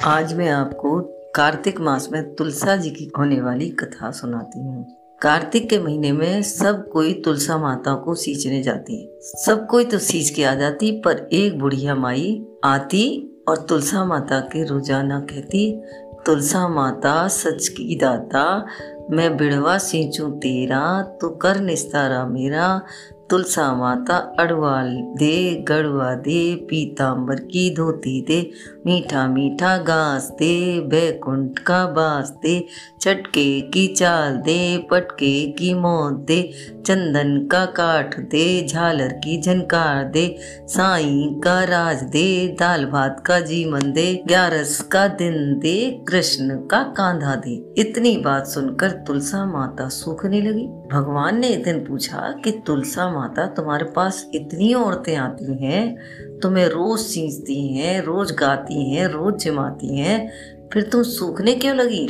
आज मैं आपको कार्तिक मास में तुलसा जी की होने वाली कथा सुनाती हूँ। कार्तिक के महीने में सब कोई तुलसा माता को सींचने जाती है। सब कोई तो सींच के आ जाती, पर एक बुढ़िया माई आती और तुलसा माता के रोज़ाना कहती, तुलसा माता, सच की दाता, मैं बिड़वा सींचू तेरा तो कर निस्तारा मेरा तुलसा माता अड़वाल दे, गड़वा दे पीताम्बर की धोती दे, मीठा मीठा घास दे, बैकुंठ का बास दे, चटके की चाल दे, पटके की मौत दे, चंदन का काठ दे, झालर की झनकार दे, साई का राज दे, दाल भात का जीवन दे, ग्यारस का दिन दे, कृष्ण का कांधा दे। इतनी बात सुनकर तुलसा माता सूखने लगी। भगवान ने एक दिन पूछा कि तुलसा माता, तुम्हारे पास इतनी औरतें आती हैं, तुम्हें रोज सींचती हैं, रोज गाती हैं, रोज जिमाती हैं, फिर तुम सूखने क्यों लगी?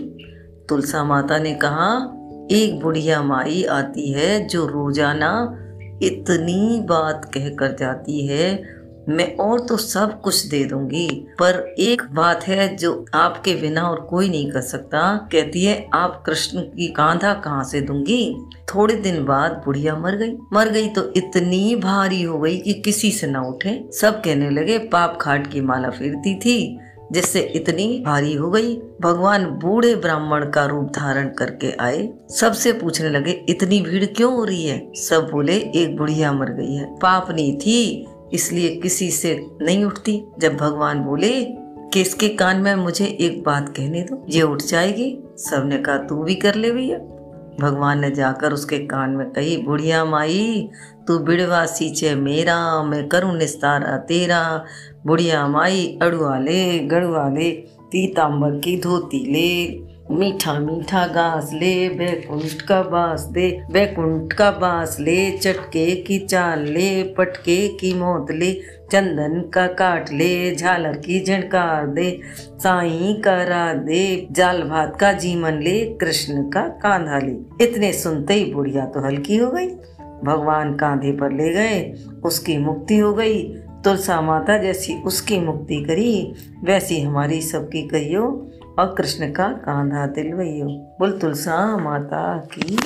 तुलसा माता ने कहा, एक बुढ़िया माई आती है जो रोज़ाना इतनी बात कह कर जाती है मैं और तो सब कुछ दे दूँगी, पर एक बात है जो आपके बिना और कोई नहीं कर सकता। कहती है, आप कृष्ण की कांधा कहाँ से दूँगी? थोड़े दिन बाद बुढ़िया मर गई। मर गई तो इतनी भारी हो गई कि किसी से ना उठे। सब कहने लगे, पाप खाट की माला फिरती थी, जिससे इतनी भारी हो गई। भगवान बूढ़े ब्राह्मण का रूप धारण करके आए। सबसे पूछने लगे, इतनी भीड़ क्यों हो रही है? सब बोले, एक बुढ़िया मर गई है। पापनी थी इसलिए किसी से नहीं उठती। जब भगवान बोले कि इसके कान में मुझे एक बात कहने दो, ये उठ जाएगी। सबने कहा, तू भी कर ले भैया। भगवान ने जाकर उसके कान में कही, बुढ़िया माई, तू बिड़वा सींचे मेरा, मैं करूँ निस्तारा तेरा। बुढ़िया माई, अड़ुआ ले, गड़ुआ ले पीताम्बर की धोती ले। मीठा मीठा घास ले, बैकुंठ का बास दे। बैकुंठ का बास ले, चटके की चाल ले, पटके की मौत ले, चंदन का काट ले, झालर की झणकार दे, साई का रा दे, जाल भात का जीवन ले, कृष्ण का कांधा ले। इतने सुनते ही बुढ़िया तो हल्की हो गई। भगवान कांधे पर ले गए, उसकी मुक्ति हो गई। तुलसा माता जैसी उसकी मुक्ति करी, वैसी हमारी सबकी कहियो। और कृष्ण का कांधा दिलवइयो बोल तुलसा माता की